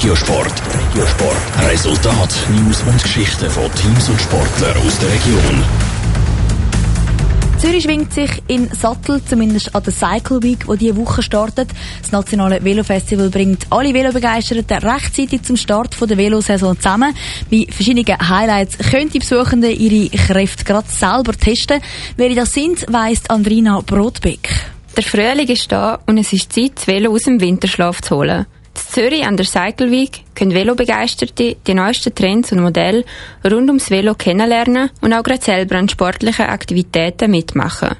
Regiosport. Regiosport. Resultat, News und Geschichten von Teams und Sportlern aus der Region. Zürich schwingt sich in Sattel, zumindest an der Cycle Week, die diese Woche startet. Das nationale Velofestival bringt alle Velobegeisterten rechtzeitig zum Start der Velosaison zusammen. Bei verschiedenen Highlights können die Besuchenden ihre Kräfte gerade selber testen. Wer das sind, weiss Andrina Brotbeck. Der Frühling ist da und es ist Zeit, das Velo aus dem Winterschlaf zu holen. Zürich an der Cycle Week können Velobegeisterte die neuesten Trends und Modelle rund ums Velo kennenlernen und auch gerade selber an sportlichen Aktivitäten mitmachen.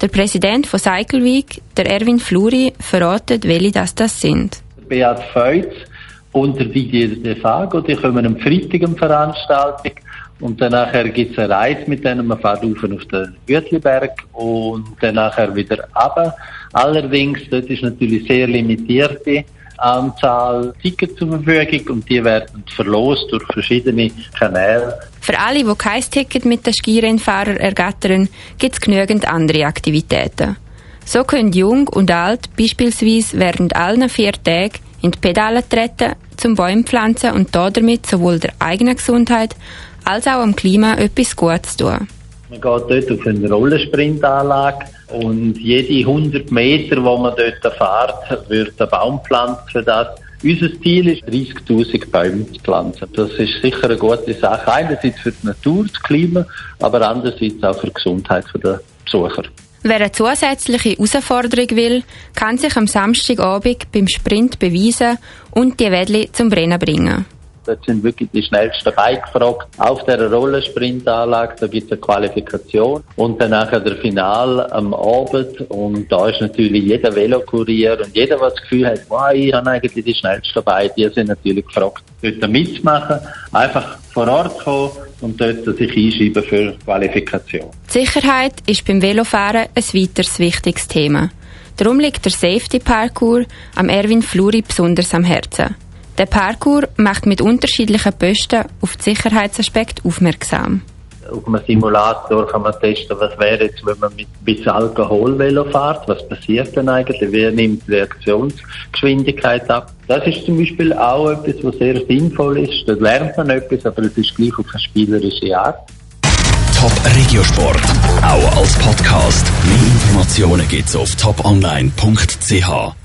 Der Präsident von Cycle Week, der Erwin Fluri, verratet, welche das, das sind. Beat Feutz und der Didier de Fago, die kommen am Freitag eine Veranstaltung und dann nachher gibt's eine Reise mit denen, man fährt auf auf den Gütliberg und dann nachher wieder runter. Allerdings, dort ist natürlich sehr limitierte Anzahl Tickets zur Verfügung und die werden verlost durch verschiedene Kanäle. Für alle, die kein Ticket mit den Skirennfahrern ergattern, gibt es genügend andere Aktivitäten. So können Jung und Alt beispielsweise während allen vier Tagen in die Pedale treten, zum Bäume pflanzen und damit sowohl der eigenen Gesundheit als auch am Klima etwas Gutes tun. Man geht dort auf eine Rollensprintanlage und jede 100 Meter, wo man dort fährt, wird ein Baum pflanzt für das. Unser Ziel ist, 30.000 Bäume zu pflanzen. Das ist sicher eine gute Sache. Einerseits für die Natur, das Klima, aber andererseits auch für die Gesundheit der Besucher. Wer eine zusätzliche Herausforderung will, kann sich am Samstagabend beim Sprint beweisen und die Wedli zum Brennen bringen. Dort sind wirklich die schnellsten Bike gefragt. Auf der Rollensprintanlage, da gibt es eine Qualifikation. Und dann nachher der Final am Abend. Und da ist natürlich jeder Velokurier und jeder, der das Gefühl hat, wow, ich habe eigentlich die schnellsten dabei, die sind natürlich gefragt, dort mitzumachen. Einfach vor Ort kommen und dort sich einschreiben für Qualifikation. Sicherheit ist beim Velofahren ein weiteres wichtiges Thema. Darum liegt der Safety Parkour am Erwin Fluri besonders am Herzen. Der Parkour macht mit unterschiedlichen Posten auf die Sicherheitsaspekte aufmerksam. Auf einem Simulator kann man testen, was wäre jetzt, wenn man mit ein bisschen Alkohol Velo fährt. Was passiert denn eigentlich? Wie nimmt die Reaktionsgeschwindigkeit ab? Das ist zum Beispiel auch etwas, was sehr sinnvoll ist. Da lernt man etwas, aber es ist gleich auf eine spielerische Art. Top Regiosport, auch als Podcast. Mehr Informationen gibt's auf toponline.ch.